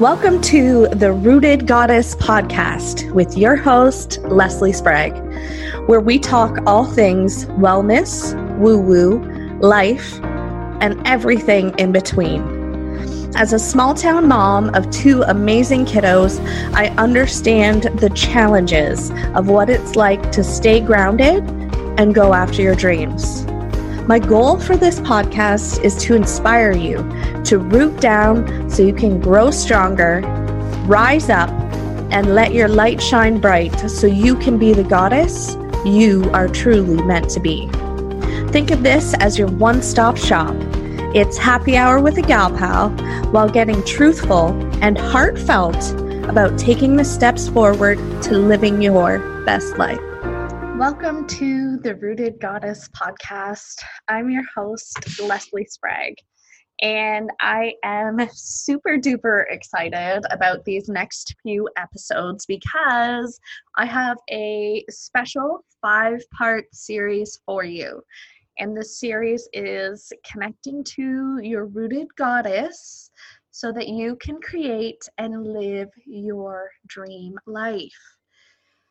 Welcome to the Rooted Goddess podcast with your host, Leslie Sprague, where we talk all things wellness, woo woo, life, and everything in between. As a small town mom of two amazing kiddos, I understand the challenges of what it's like to stay grounded and go after your dreams. My goal for this podcast is to inspire you to root down so you can grow stronger, rise up, and let your light shine bright so you can be the goddess you are truly meant to be. Think of this as your one stop shop. It's happy hour with a gal pal while getting truthful and heartfelt about taking the steps forward to living your best life. Welcome to the Rooted Goddess podcast. I'm your host, Leslie Sprague, and I am super duper excited about these next few episodes because I have a special five part series for you. And this series is connecting to your rooted goddess so that you can create and live your dream life.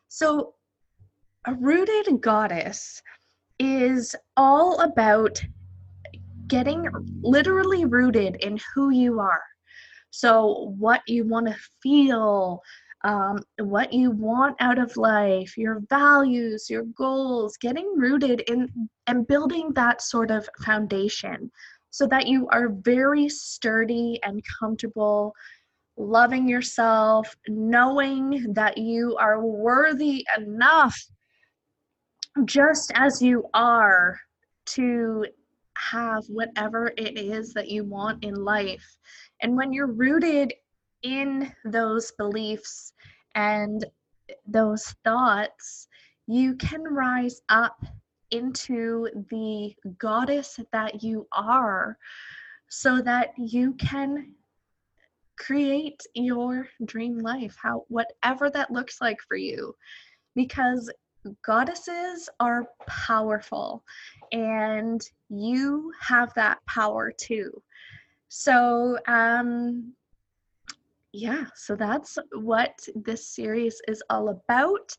So, a rooted goddess is all about getting literally rooted in who you are. So, what you want to feel, um, what you want out of life, your values, your goals, getting rooted in and building that sort of foundation so that you are very sturdy and comfortable loving yourself, knowing that you are worthy enough just as you are to have whatever it is that you want in life. And when you're rooted in those beliefs and those thoughts, you can rise up into the goddess that you are so that you can create your dream life how whatever that looks like for you because goddesses are powerful and you have that power too. So, um, yeah, so that's what this series is all about.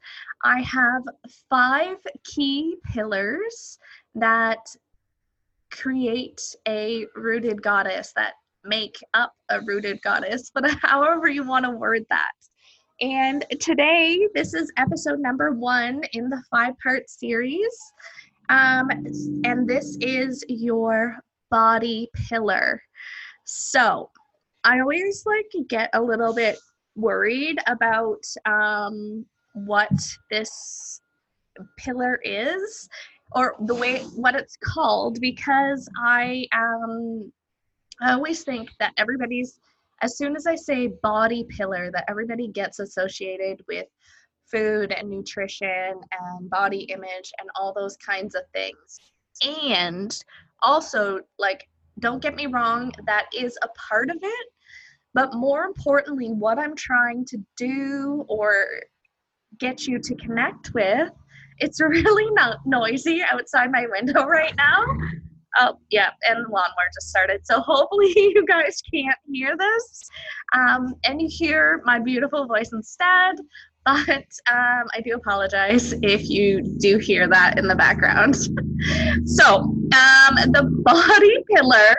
I have five key pillars that create a rooted goddess, that make up a rooted goddess, but however you want to word that. And today, this is episode number one in the five part series. Um, and this is your body pillar. So, I always like get a little bit worried about um, what this pillar is or the way what it's called because I um I always think that everybody's as soon as I say body pillar, that everybody gets associated with food and nutrition and body image and all those kinds of things. And also, like, don't get me wrong, that is a part of it. But more importantly, what I'm trying to do or get you to connect with, it's really not noisy outside my window right now. Oh, yeah, and the lawnmower just started. So hopefully you guys can't hear this. Um, and you hear my beautiful voice instead. But um, I do apologize if you do hear that in the background. so, um, the body pillar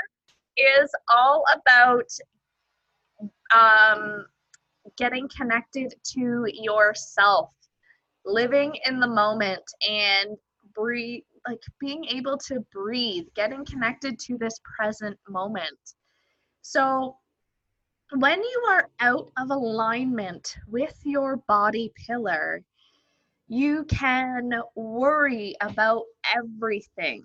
is all about um, getting connected to yourself, living in the moment, and breathe like being able to breathe, getting connected to this present moment. So, when you are out of alignment with your body pillar, you can worry about everything.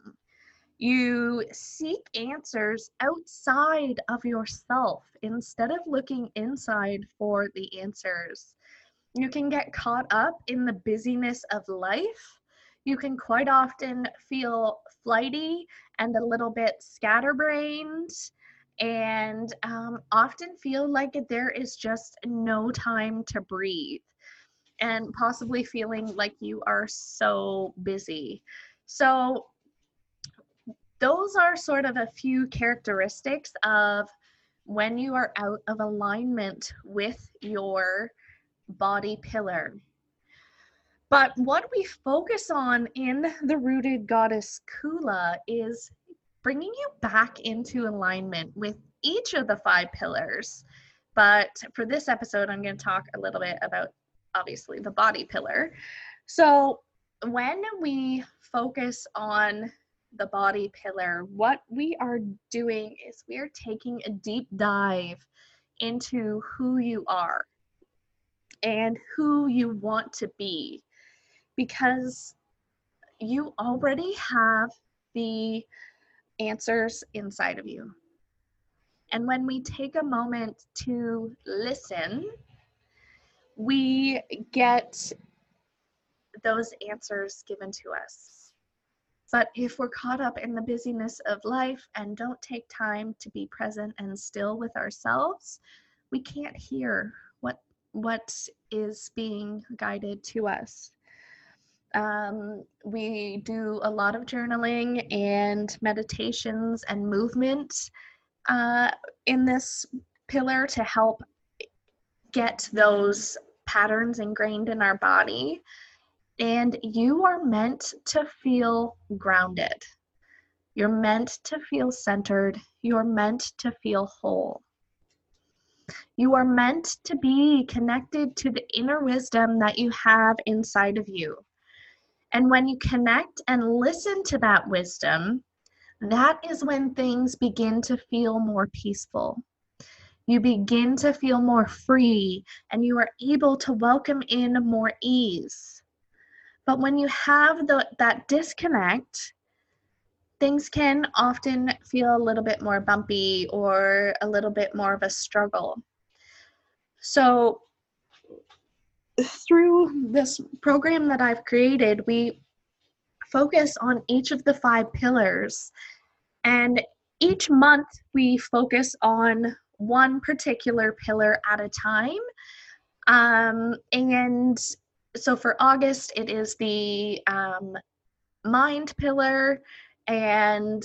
You seek answers outside of yourself instead of looking inside for the answers. You can get caught up in the busyness of life you can quite often feel flighty and a little bit scatterbrained and um, often feel like there is just no time to breathe and possibly feeling like you are so busy. So, those are sort of a few characteristics of when you are out of alignment with your body pillar. But what we focus on in the rooted goddess Kula is bringing you back into alignment with each of the five pillars. But for this episode, I'm going to talk a little bit about obviously the body pillar. So, when we focus on the body pillar, what we are doing is we are taking a deep dive into who you are and who you want to be because you already have the answers inside of you. And when we take a moment to listen, we get those answers given to us. But if we're caught up in the busyness of life and don't take time to be present and still with ourselves, we can't hear what what is being guided to us. Um, we do a lot of journaling and meditations and movement uh, in this pillar to help get those patterns ingrained in our body. And you are meant to feel grounded. You're meant to feel centered. You're meant to feel whole. You are meant to be connected to the inner wisdom that you have inside of you. And when you connect and listen to that wisdom, that is when things begin to feel more peaceful. You begin to feel more free and you are able to welcome in more ease. But when you have the, that disconnect, things can often feel a little bit more bumpy or a little bit more of a struggle. So, through this program that I've created, we focus on each of the five pillars. And each month we focus on one particular pillar at a time. Um, and so for August, it is the um, mind pillar. And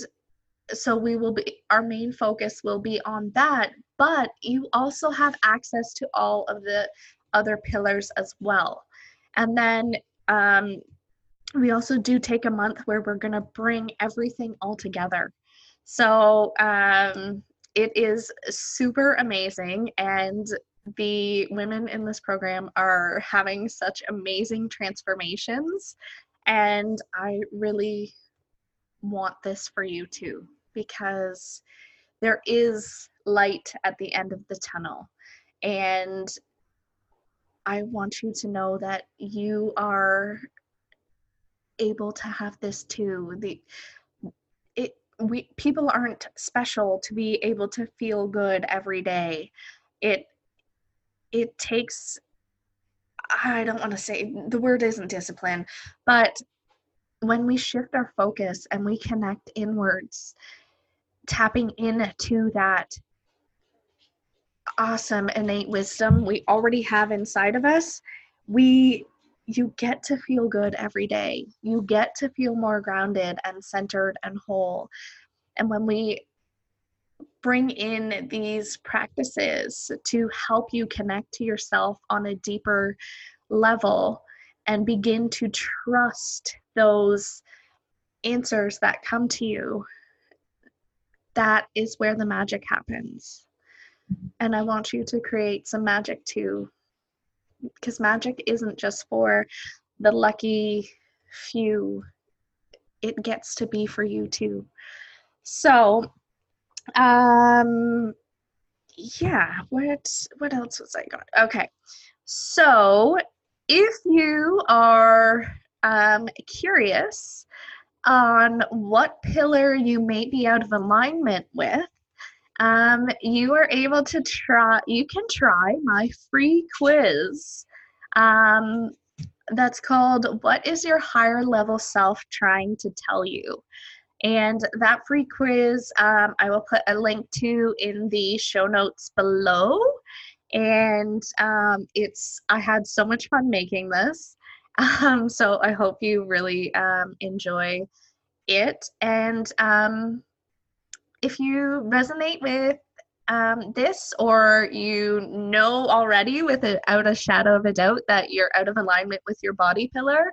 so we will be, our main focus will be on that. But you also have access to all of the other pillars as well. And then um, we also do take a month where we're going to bring everything all together. So um, it is super amazing. And the women in this program are having such amazing transformations. And I really want this for you too, because there is light at the end of the tunnel. And I want you to know that you are able to have this too. The it we people aren't special to be able to feel good every day. It it takes I don't want to say the word isn't discipline, but when we shift our focus and we connect inwards, tapping into that awesome innate wisdom we already have inside of us, we you get to feel good every day. You get to feel more grounded and centered and whole. And when we bring in these practices to help you connect to yourself on a deeper level and begin to trust those answers that come to you, that is where the magic happens. And I want you to create some magic too. Because magic isn't just for the lucky few. It gets to be for you too. So um yeah what what else was i got okay. So if you are um curious on what pillar you may be out of alignment with um, you are able to try, you can try my free quiz. Um, that's called What is Your Higher Level Self Trying to Tell You? And that free quiz, um, I will put a link to in the show notes below. And um, it's, I had so much fun making this. Um, so I hope you really um, enjoy it. And um, if you resonate with um, this or you know already without a shadow of a doubt that you're out of alignment with your body pillar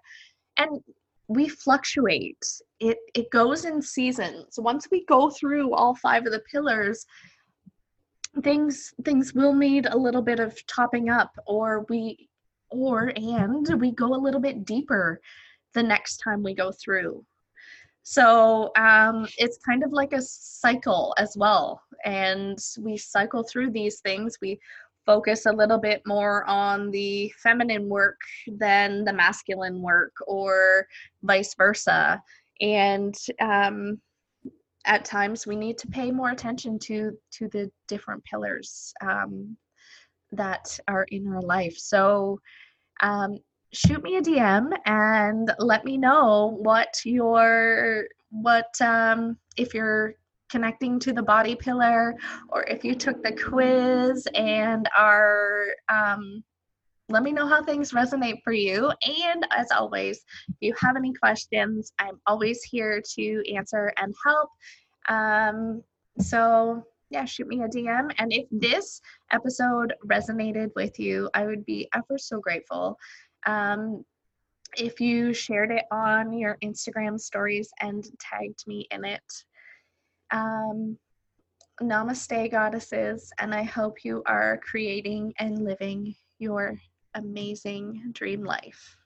and we fluctuate. It it goes in seasons. Once we go through all five of the pillars things things will need a little bit of topping up or we or and we go a little bit deeper the next time we go through so um, it's kind of like a cycle as well and we cycle through these things. We focus a little bit more on the feminine work than the masculine work or vice versa. And um, at times we need to pay more attention to to the different pillars um, that are in our life. So um, shoot me a dm and let me know what your what um, if you're connecting to the body pillar or if you took the quiz and are um, let me know how things resonate for you. And as always, if you have any questions, I'm always here to answer and help. Um, so, yeah, shoot me a DM. And if this episode resonated with you, I would be ever so grateful. Um, if you shared it on your Instagram stories and tagged me in it. Um, namaste, goddesses, and I hope you are creating and living your amazing dream life.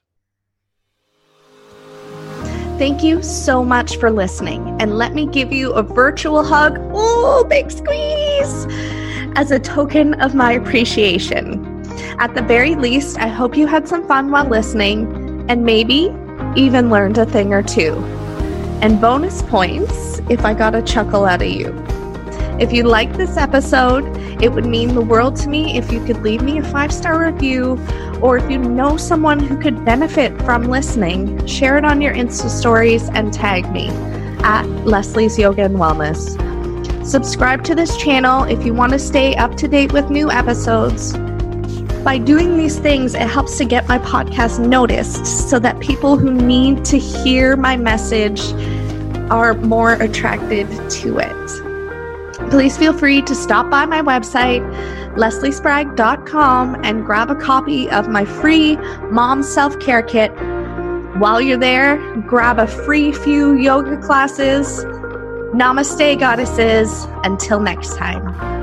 Thank you so much for listening, and let me give you a virtual hug. Oh, big squeeze! As a token of my appreciation. At the very least, I hope you had some fun while listening and maybe even learned a thing or two. And bonus points if I got a chuckle out of you. If you liked this episode, it would mean the world to me if you could leave me a five star review, or if you know someone who could benefit from listening, share it on your Insta stories and tag me at Leslie's Yoga and Wellness. Subscribe to this channel if you want to stay up to date with new episodes. By doing these things, it helps to get my podcast noticed so that people who need to hear my message are more attracted to it please feel free to stop by my website, lesliesprague.com, and grab a copy of my free mom self care kit. While you're there, grab a free few yoga classes. Namaste, goddesses. Until next time.